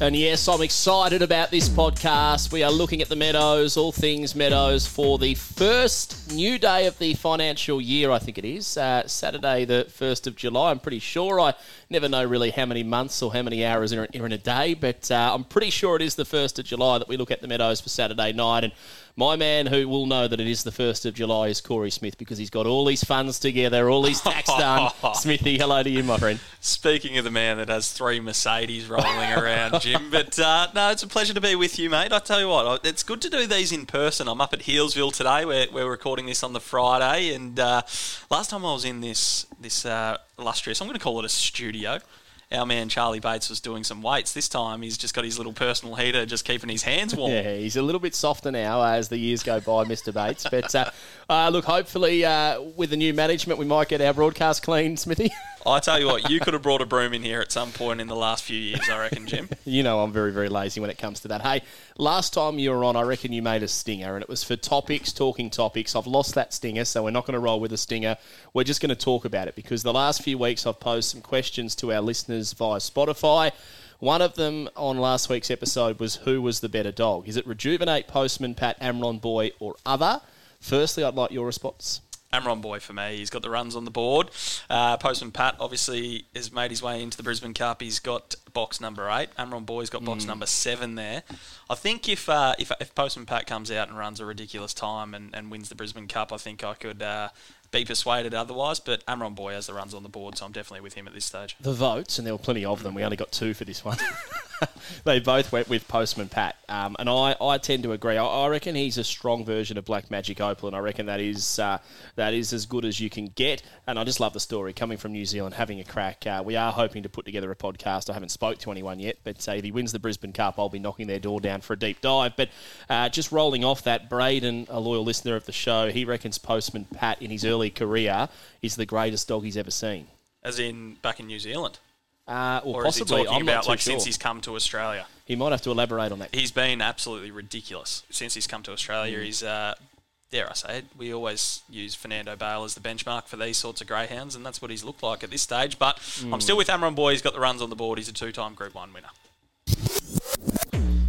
And yes, I'm excited about this podcast. We are looking at the Meadows, all things Meadows, for the first new day of the financial year, I think it is. Uh, Saturday, the 1st of July. I'm pretty sure. I never know really how many months or how many hours are in a day, but uh, I'm pretty sure it is the 1st of July that we look at the Meadows for Saturday night. And my man who will know that it is the 1st of July is Corey Smith because he's got all these funds together, all these tax done. Smithy, hello to you, my friend. Speaking of the man that has three Mercedes rolling around, Jim, but uh, no, it's a pleasure to be with you, mate. I tell you what, it's good to do these in person. I'm up at Healesville today. We're, we're recording this on the Friday, and uh, last time I was in this this uh, illustrious, I'm going to call it a studio our man Charlie Bates was doing some weights. This time he's just got his little personal heater, just keeping his hands warm. Yeah, he's a little bit softer now as the years go by, Mr. Bates. But uh, uh, look, hopefully uh, with the new management, we might get our broadcast clean, Smithy. I tell you what, you could have brought a broom in here at some point in the last few years, I reckon, Jim. you know, I'm very, very lazy when it comes to that. Hey, last time you were on, I reckon you made a stinger, and it was for topics, talking topics. I've lost that stinger, so we're not going to roll with a stinger. We're just going to talk about it because the last few weeks I've posed some questions to our listeners via Spotify. One of them on last week's episode was who was the better dog? Is it Rejuvenate, Postman, Pat, Amron Boy, or other? Firstly, I'd like your response. Amron Boy for me. He's got the runs on the board. Uh, Postman Pat obviously has made his way into the Brisbane Cup. He's got box number eight. Amron Boy's got box mm. number seven there. I think if, uh, if if Postman Pat comes out and runs a ridiculous time and, and wins the Brisbane Cup, I think I could uh, be persuaded otherwise. But Amron Boy has the runs on the board, so I'm definitely with him at this stage. The votes, and there were plenty of them. We only got two for this one. they both went with Postman Pat, um, and I, I tend to agree. I, I, reckon he's a strong version of Black Magic Opal, and I reckon that is uh, that is as good as you can get. And I just love the story coming from New Zealand, having a crack. Uh, we are hoping to put together a podcast. I haven't spoke to anyone yet, but uh, if he wins the Brisbane Cup, I'll be knocking their door down for a deep dive. But uh, just rolling off that, Braden, a loyal listener of the show, he reckons Postman Pat in his early career is the greatest dog he's ever seen. As in back in New Zealand. Uh, or possibly, is he talking I'm about like sure. since he's come to Australia? He might have to elaborate on that. He's been absolutely ridiculous since he's come to Australia. Mm. He's, uh, dare I say it, we always use Fernando Bale as the benchmark for these sorts of greyhounds, and that's what he's looked like at this stage. But mm. I'm still with Amron Boy. He's got the runs on the board. He's a two-time Group One winner.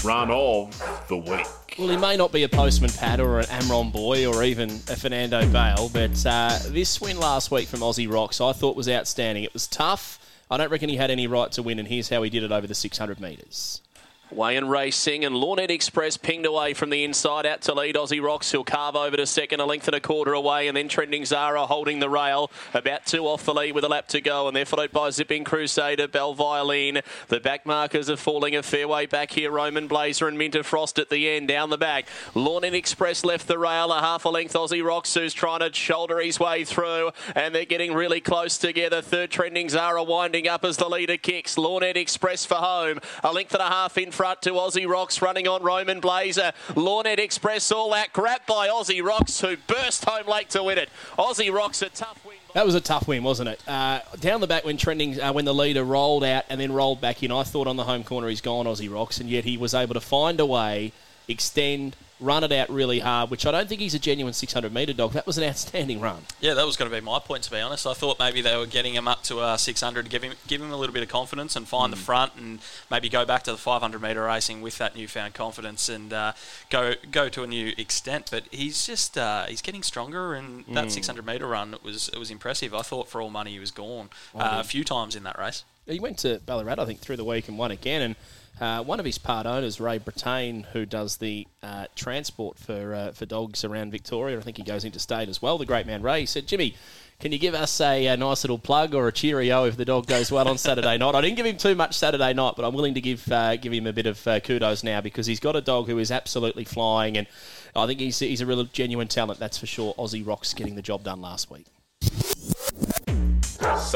Run of the week. Well, he may not be a postman Pat or an Amron boy or even a Fernando Bale, but uh, this win last week from Aussie Rocks I thought was outstanding. It was tough. I don't reckon he had any right to win, and here's how he did it over the 600 metres. Way and Racing and Lawnet Express pinged away from the inside out to lead Aussie Rocks. He'll carve over to second, a length and a quarter away, and then Trending Zara holding the rail. About two off the lead with a lap to go, and they're followed by Zipping Crusader, Bell Violin. The back markers are falling a fair way back here. Roman Blazer and Minter Frost at the end, down the back. Lawnet Express left the rail, a half a length. Aussie Rocks who's trying to shoulder his way through, and they're getting really close together. Third Trending Zara winding up as the leader kicks. Lawnet Express for home, a length and a half in front to Aussie Rocks running on Roman Blazer. Lawnet Express all that crap by Aussie Rocks who burst home late to win it. Aussie Rocks a tough win. That was a tough win, wasn't it? Uh, down the back when trending, uh, when the leader rolled out and then rolled back in, I thought on the home corner he's gone Aussie Rocks, and yet he was able to find a way, extend, run it out really hard, which I don't think he's a genuine 600 metre dog. That was an outstanding run. Yeah, that was going to be my point, to be honest. I thought maybe they were getting him up to uh, 600 to give him, give him a little bit of confidence and find mm. the front and maybe go back to the 500 metre racing with that newfound confidence and uh, go go to a new extent. But he's just uh, he's getting stronger, and that mm. 600 metre run it was it was impressive. I thought for all money he was gone uh, a few times in that race. He went to Ballarat, I think, through the week and won again, and uh, one of his part owners, Ray Brittain, who does the uh, transport for uh, for dogs around Victoria, I think he goes interstate as well. The great man Ray said, "Jimmy, can you give us a, a, nice little plug or a cheerio if the dog goes well on Saturday night? I didn't give him too much Saturday night, but I'm willing to give uh, give him a bit of uh, kudos now because he's got a dog who is absolutely flying, and I think he's he's a real genuine talent. That's for sure. Aussie Rocks getting the job done last week.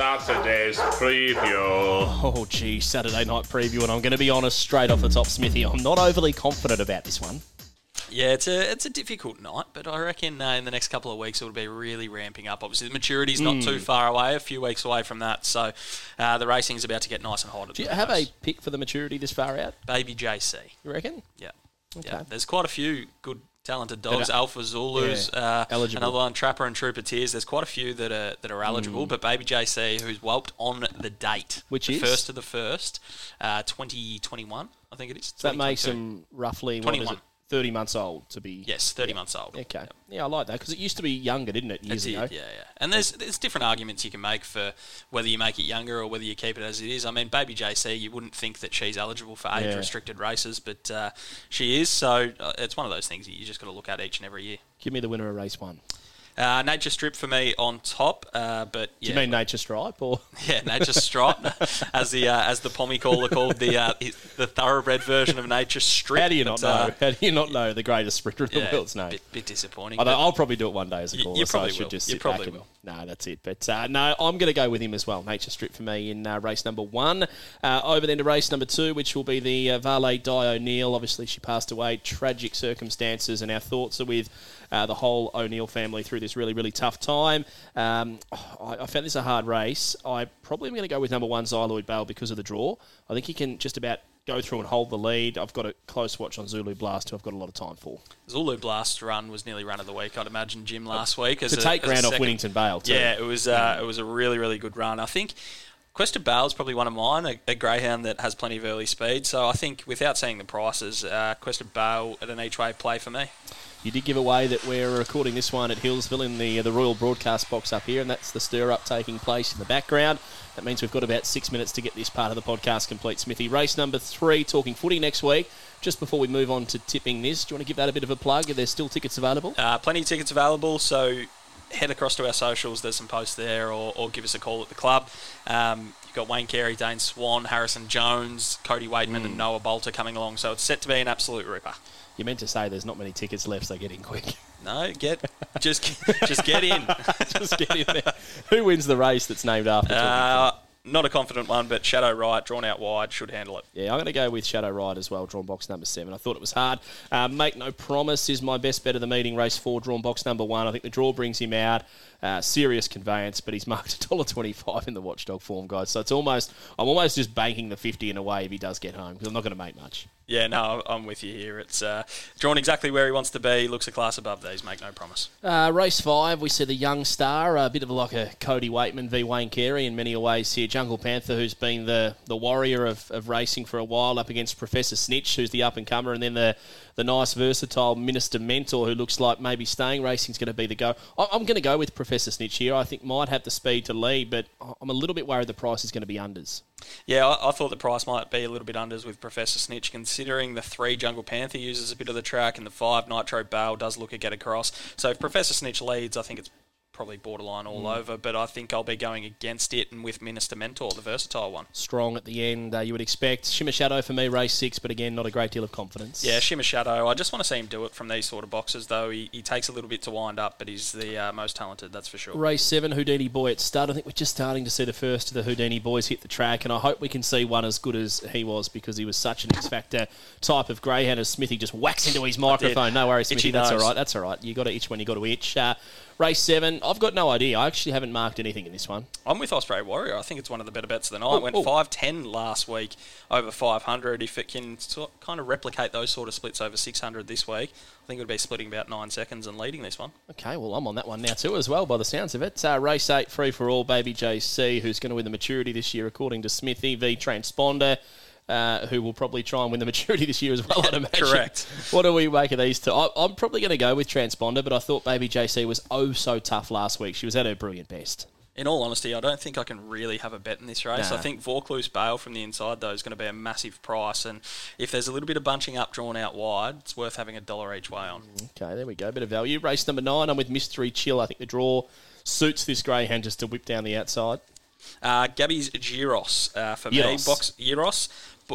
Saturday's preview. Oh, gee, Saturday night preview, and I'm going to be honest straight off the top, Smithy. I'm not overly confident about this one. Yeah, it's a it's a difficult night, but I reckon uh, in the next couple of weeks it'll be really ramping up. Obviously, the maturity's not Hmm. too far away, a few weeks away from that, so uh, the racing's about to get nice and hot. Do you the have a pick for the maturity this far out? baby JC? You reckon? Yeah, Okay. yeah. There's quite a few good. Talented dogs, Alpha Zulus, Yeah, uh, another one, Trapper and Trooper Tears. There's quite a few that are that are eligible, but Baby JC, who's whelped on the date, Which the is? first of the first, uh, 2021, I think it is. So that makes 2022. them roughly what is 21. It, 30 months old to be. yes, 30 months old. Okay. Yeah, I like that because it used to be younger, didn't it, years That's ago? yeah, yeah. And there's there's different arguments you can make for whether you make it younger or whether you keep it as it is. I mean, baby JC, you wouldn't think that she's eligible for age Yeah. restricted races, but uh, she is. So uh, it's one of those things that you just got to look at each and every year. Give me the winner of race one. Uh, Nature Strip for me on top, uh, but Do you mean Nature Stripe or? yeah, Nature Stripe, as the uh, as the Pommy caller called the uh, the thoroughbred version of Nature Strip. How do you not But, uh, know? How do you not know the greatest sprinter in the yeah, world's name? bit, bit disappointing. Although I'll probably do it one day as a You- caller, you so I probably should will. just You probably and, will. No, that's it. But uh, no, I'm going to go with him as well. Nature Strip for me in uh, race number one. Uh, over then to race number two, which will be the uh, Valet Di O'Neill. Obviously, she passed away, tragic circumstances, and our thoughts are with uh, the whole O'Neill family through this really, really tough time. Um, I, I found this a hard race. I probably am going to go with number one, Xyloid Bale, because of the draw. I think he can just about go through and hold the lead. I've got a close watch on Zulu Blast, who I've got a lot of time for. Zulu Blast run was nearly run of the week. I'd imagine Jim last week as To a, take ground off Winnington Bale, too. Yeah, it was uh, it was a really really good run. I think Questa Bale is probably one of mine, a, a greyhound that has plenty of early speed. So I think without seeing the prices, uh, Questa Bale at an each way play for me. You did give away that we're recording this one at Healesville in the the Royal Broadcast box up here, and that's the stir up taking place in the background. That means we've got about six minutes to get this part of the podcast complete. Smithy, race number three, talking footy next week. Just before we move on to tipping this, do you want to give that a bit of a plug? Are there still tickets available? Uh, plenty of tickets available, so head across to our socials. There's some posts there, or, or give us a call at the club. Um, you've got Wayne Carey, Dane Swan, Harrison Jones, Cody Weightman, Hmm. and Noah Balta coming along. So it's set to be an absolute ripper. You meant to say there's not many tickets left, so get in quick. No, get just just get in. Just get in there. Who wins the race that's named after? Uh, not a confident one, but Shadow Ride, drawn out wide, should handle it. Yeah, I'm going to go with Shadow Ride as well, drawn box number seven. I thought it was hard. Uh, Make No Promise is my best bet of the meeting, race four, drawn box number one. I think the draw brings him out. Uh, serious conveyance, but he's marked $1.25 in the watchdog form, guys. So it's almost, I'm almost just banking the 50 in a way if he does get home, because I'm not going to make much. Yeah, no, I'm with you here. It's uh, drawn exactly where he wants to be. Looks a class above these. Make no promise. Uh, race five, we see the young star, a bit of like a Cody Weightman v Wayne Carey in many ways here. Jungle Panther, who's been the, the warrior of, of racing for a while, up against Professor Snitch, who's the up and comer, and then the, the nice versatile Minister Mentor, who looks like maybe staying racing's going to be the go. I'm going to go with Professor Snitch here. I think might have the speed to lead, but I'm a little bit worried the price is going to be unders. Yeah, I, I thought the price might be a little bit unders with Professor Snitch, considering the three Jungle Panther uses a bit of the track and the five Nitro Bale does look a get across. So if Professor Snitch leads, I think it's probably borderline all over, but I think I'll be going against it and with Minister Mentor, the versatile one. Strong at the end, uh, you would expect. Shimmer Shadow for me, race six, but again, not a great deal of confidence. Yeah, Shimmer Shadow. I just want to see him do it from these sort of boxes, though. He, he takes a little bit to wind up, but he's the uh, most talented, that's for sure. Race 7, Houdini Boy at stud. I think we're just starting to see the first of the Houdini Boys hit the track, and I hope we can see one as good as he was because he was such an X Factor type of greyhound as Smithy just whacks into his microphone. No worries, Smithy. That's all right. That's all right. you got to itch when you got to itch. Uh, race 7, I've got no idea. I actually haven't marked anything in this one. I'm with Osprey Warrior. I think it's one of the better bets of the night. Oh, Went oh. 510 last week over 500. If it can sort, kind of replicate those sort of splits over 600 this week, I think it would be splitting about nine seconds and leading this one. Okay, well, I'm on that one now too, as well, by the sounds of it. Uh, race 8, free for all, Baby JC, who's going to win the maturity this year, according to Smithy, v Transponder. Uh, who will probably try and win the maturity this year as well, I'd imagine. Correct. What do we make of these two? I, I'm probably going to go with Transponder, but I thought Baby JC was oh so tough last week. She was at her brilliant best. In all honesty, I don't think I can really have a bet in this race. Nah. I think Vaucluse Bale from the inside, though, is going to be a massive price. And if there's a little bit of bunching up drawn out wide, it's worth having a dollar each way on. Okay, there we go. Bit of value. Race number nine, I'm with Mystery Chill. I think the draw suits this greyhound just to whip down the outside. Uh, Gabby's Giros uh, for me. Box Giros.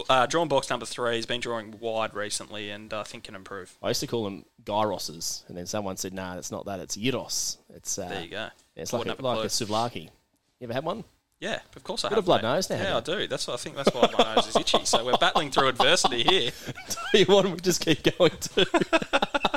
Uh, drawn box number three. He's been drawing wide recently and I think can improve. I used to call them Gyroses, and then someone said, "No, nah, it's not that. It's Gyros." It's uh, There you go. It's like a, like a souvlaki. You ever had one? Yeah, of course I have. Got a blood mate. nose now, Yeah, I do. That's what I think. That's why my nose is itchy. So we're battling through adversity here. Tell you what, we just keep going to.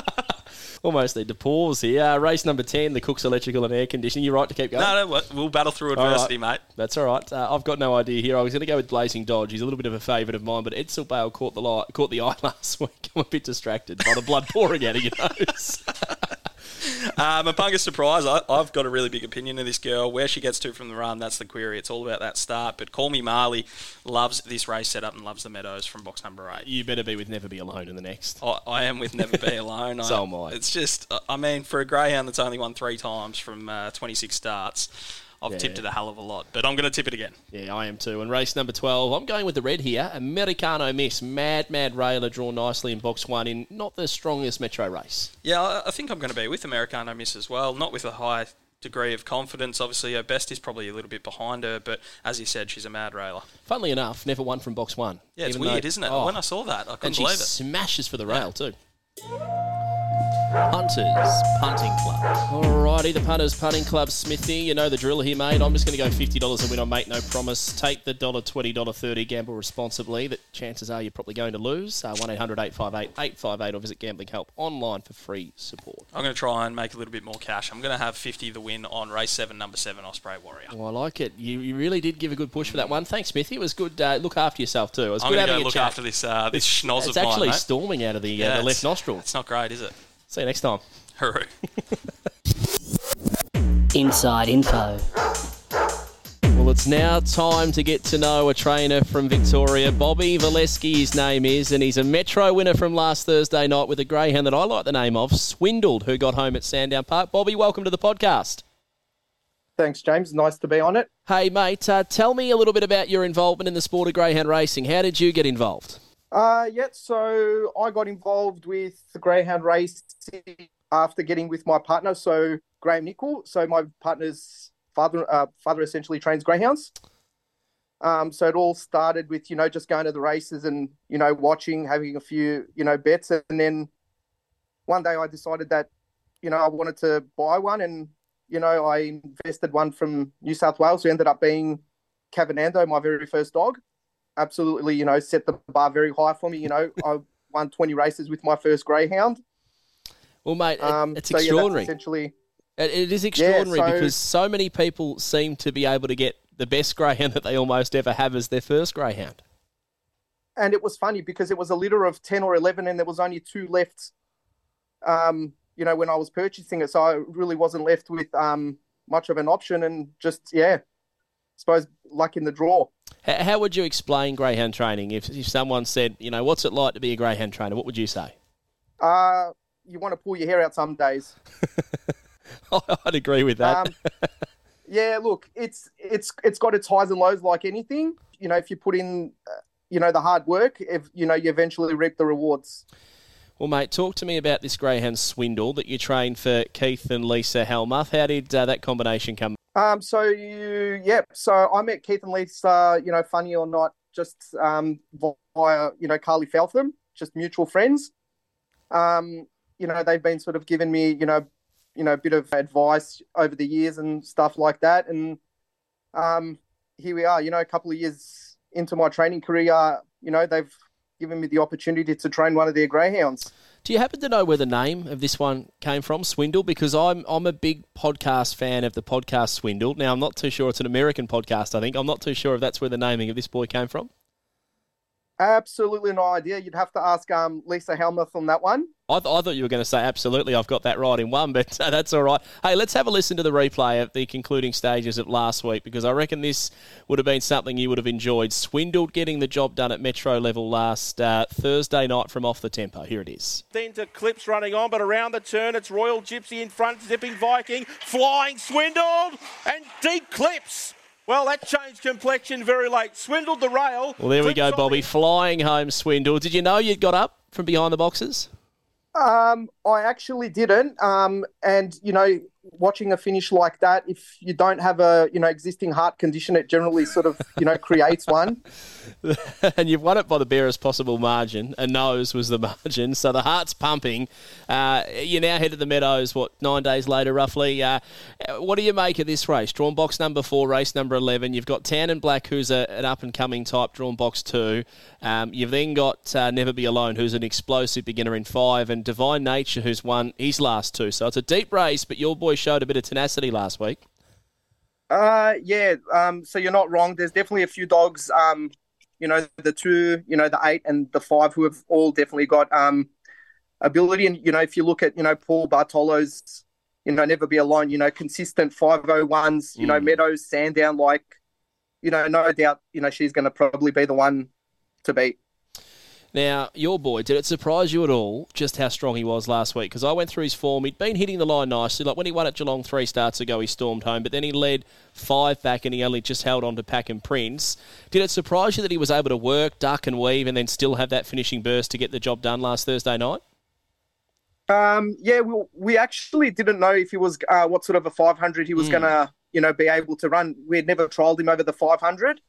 Almost need to pause here. Uh, race number 10, the Cook's Electrical and Air Conditioning. You're right to keep going. No, no, we'll battle through All right. adversity, mate. That's all right. Uh, I've got no idea here. I was going to go with Blazing Dodge. He's a little bit of a favourite of mine, but Edsel Bale caught the light, caught the eye last week. I'm a bit distracted by the blood pouring out of your nose. Uh, Mapunga surprise. I, I've got a really big opinion of this girl. Where she gets to from the run, that's the query. It's all about that start. But Call Me Marley loves this race setup and loves the Meadows from box number eight. you better be with Never Be Alone in the next. I, I am with Never Be Alone. So am I. It's just, I mean, for a greyhound that's only won three times from uh, 26 starts, I've Yeah. tipped it a hell of a lot. But I'm going to tip it again. Yeah, I am too. And race number 12, I'm going with the red here. Americano Miss. Mad, mad railer drawn nicely in box one in not the strongest metro race. Yeah, I, think I'm going to be with Americano Miss as well. Not with a high degree of confidence. Obviously, her best is probably a little bit behind her, but as you said, she's a mad railer. Funnily enough, never won from box one. Yeah, it's weird, though- isn't it? Oh. When I saw that, I couldn't and she believe it. smashes for the rail too. Punters Punting Club. Alrighty, the Punters Punting Club, Smithy. You know the drill here, mate. I'm just going to go fifty dollars and win on Make No Promise. Take the dollar twenty, dollar thirty. Gamble responsibly. That chances are you're probably going to lose. Uh, One 858 or visit Gambling Help online for free support. I'm going to try and make a little bit more cash. I'm going to have 50 the win on race seven, number seven, Osprey Warrior. Well, I like it. You, you really did give a good push for that one. Thanks, Smithy. It was good. Uh, look after yourself too. It was I'm good going to having go a look chat. after this uh, this schnoz It's of mine, It's actually mate. storming out of the, uh, the left nostril. It's not great, is it? See you next time. Hooroo. Inside info. Well, it's now time to get to know a trainer from Victoria. Bobi Veleski, his name is, and he's a Metro winner from last Thursday night with a greyhound that I like the name of, Swindled, who got home at Sandown Park. Bobi, welcome to the podcast. Thanks, James. Nice to be on it. Hey, mate, uh, tell me a little bit about your involvement in the sport of greyhound racing. How did you get involved? Uh, yeah, so I got involved with the greyhound racing after getting with my partner, so Graham Nichol. So my partner's father, uh, father essentially trains greyhounds. Um, so it all started with you know just going to the races and you know watching, having a few you know bets, and then one day I decided that you know I wanted to buy one, and you know I invested one from New South Wales, who ended up being Cavanando, my very first dog. Absolutely, you know, set the bar very high for me. You know, I won 20 races with my first greyhound. Well, mate, Um, it's so, yeah, extraordinary. essentially, It, it is extraordinary so- because so many people seem to be able to get the best greyhound that they almost ever have as their first greyhound. and it was funny because it was a litter of 10 or 11 and there was only two left um you know when i was purchasing it so i really wasn't left with um much of an option and just yeah suppose luck in the draw How, how would you explain greyhound training if, if someone said, you know, what's it like to be a greyhound trainer? What would you say? uh you want to pull your hair out some days I'd agree with that. um yeah look it's it's it's got its highs and lows like anything you know if you put in uh, you know the hard work if you know you eventually reap the rewards well, mate, talk to me about this greyhound swindle that you trained for Keith and Lisa Helmuth. How did uh, that combination come? Um, so you, yep. So I met Keith and Lisa, you know, funny or not, just um, via, you know, Carly Feltham, just mutual friends. Um, you know, they've been sort of giving me, you know, you know, a bit of advice over the years and stuff like that. And um, here we are, you know, a couple of years into my training career, you know, they've given me the opportunity to train one of their greyhounds. Do you happen to know where the name of this one came from, Swindle? Because I'm I'm a big podcast fan of the podcast Swindle. Now I'm not too sure it's an American podcast. I think I'm not too sure if that's where the naming of this boy came from. Absolutely no idea. You'd have to ask um, Lisa Helmuth on that one. I, th- I thought you were going to say absolutely. I've got that right in one, but uh, that's all right. Hey, let's have a listen to the replay of the concluding stages of last week because I reckon this would have been something you would have enjoyed. Swindled getting the job done at Metro level last uh, Thursday night from off the tempo. Here it is. Then to Clips running on, but around the turn, it's Royal Gypsy in front, zipping Viking, flying Swindled, and deep Clips. Well, that changed complexion very late. Swindled the rail. Well, there we go, Bobi. the- Flying home, Swindle. Did you know you'd got up from behind the boxes? Um, I actually didn't. Um, and you know, watching a finish like that, if you don't have a you know existing heart condition, it generally sort of you know creates one. and you've won it by the barest possible margin. A nose was the margin, so the heart's pumping. Uh, you now head to the Meadows. What nine days later, roughly? Uh, what do you make of this race? Drawn box number four, race number eleven. You've got Tan and Black, who's a, an up and coming type. Drawn box two. Um, you've then got uh, Never Be Alone, who's an explosive beginner in five, and Divine Nature, who's won his last two. So it's a deep race, but your boy showed a bit of tenacity last week. Uh, yeah. Um, so you're not wrong. There's definitely a few dogs. Um, you know, the two, you know, the eight and the five, who have all definitely got um ability. And you know, if you look at you know Paul Bartolo's, you know, never be alone. You know, consistent five oh ones. You know, Meadows, Sandown, like, you know, no doubt. You know, she's going to probably be the one to beat. Now, your boy, did it surprise you at all just how strong he was last week? Because I went through his form. He'd been hitting the line nicely. Like when he won at Geelong three starts ago, he stormed home, but then he led five back and he only just held on to Pack and Prince. Did it surprise you that he was able to work, duck and weave, and then still have that finishing burst to get the job done last Thursday night? Um, yeah, we, we actually didn't know if he was uh, what sort of a 500 he was Mm. going to, you know, be able to run. We had never trialed him over the 500.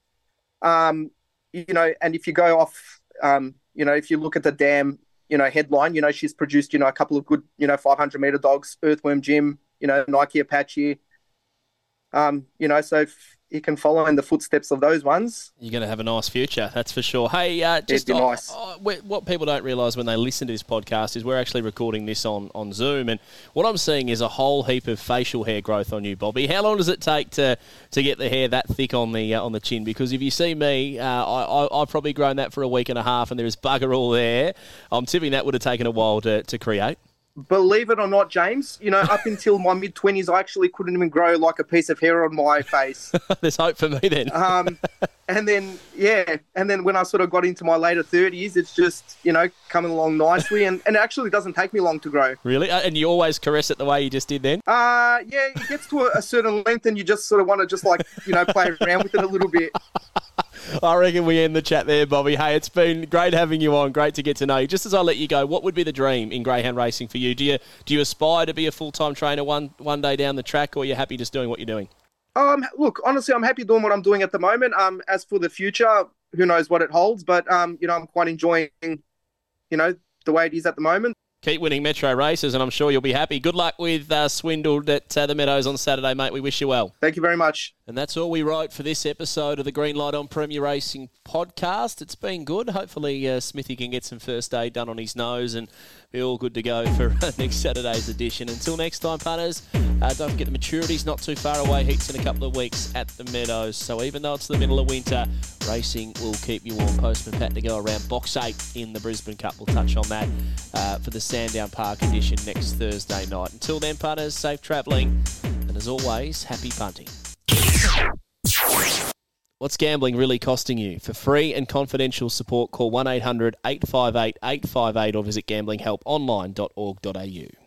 Um, you know, and if you go off, um, you know, if you look at the dam, you know, headline, you know, she's produced, you know, a couple of good, you know, 500 meter dogs, Earthworm Jim, you know, Nike Apache. Um, you know, so if he can follow in the footsteps of those ones, You're going to have a nice future, that's for sure. Hey, uh, just be nice. oh, what people don't realise when they listen to this podcast is we're actually recording this on, on Zoom, and what I'm seeing is a whole heap of facial hair growth on you, Bobi. How long does it take to, to get the hair that thick on the uh, on the chin? Because if you see me, uh, I, I, I've probably grown that for a week and a half, and there is bugger all there. I'm tipping that would have taken a while to, to create. Believe it or not, James, you know, up until my mid 20s, I actually couldn't even grow like a piece of hair on my face. There's hope for me then. um, and then yeah, and then when I sort of got into my later thirties, it's just you know coming along nicely, and, and it actually doesn't take me long to grow. Really? Uh, and you always caress it the way you just did then? Uh yeah, it gets to a, a certain length, and you just sort of want to just like you know play around with it a little bit. I reckon we end the chat there, Bobi. Hey, it's been great having you on. Great to get to know you. Just as I let you go, what would be the dream in greyhound racing for you? Do you do you aspire to be a full time trainer one one day down the track, or are you happy just doing what you're doing? Um, look, honestly, I'm happy doing what I'm doing at the moment. Um, as for the future, who knows what it holds, but um, you know, I'm quite enjoying, you know, the way it is at the moment. Keep winning Metro races, and I'm sure you'll be happy. Good luck with uh, Swindled at uh, the Meadows on Saturday, mate. We wish you well. Thank you very much. And that's all we wrote for this episode of the Green Light on Premier Racing podcast. It's been good. Hopefully, uh, Smithy can get some first aid done on his nose and be all good to go for next Saturday's edition. Until next time, punters, uh, don't forget the maturity's not too far away. Heats in a couple of weeks at the Meadows. So even though it's the middle of winter, racing will keep you warm. Postman Pat to go around box eight in the Brisbane Cup. We'll touch on that uh, for the Sandown Park edition next Thursday night. Until then, punters, safe travelling. And as always, happy punting. What's gambling really costing you? For free and confidential support, call 1 800 858 858 or visit gamblinghelponline.org.au.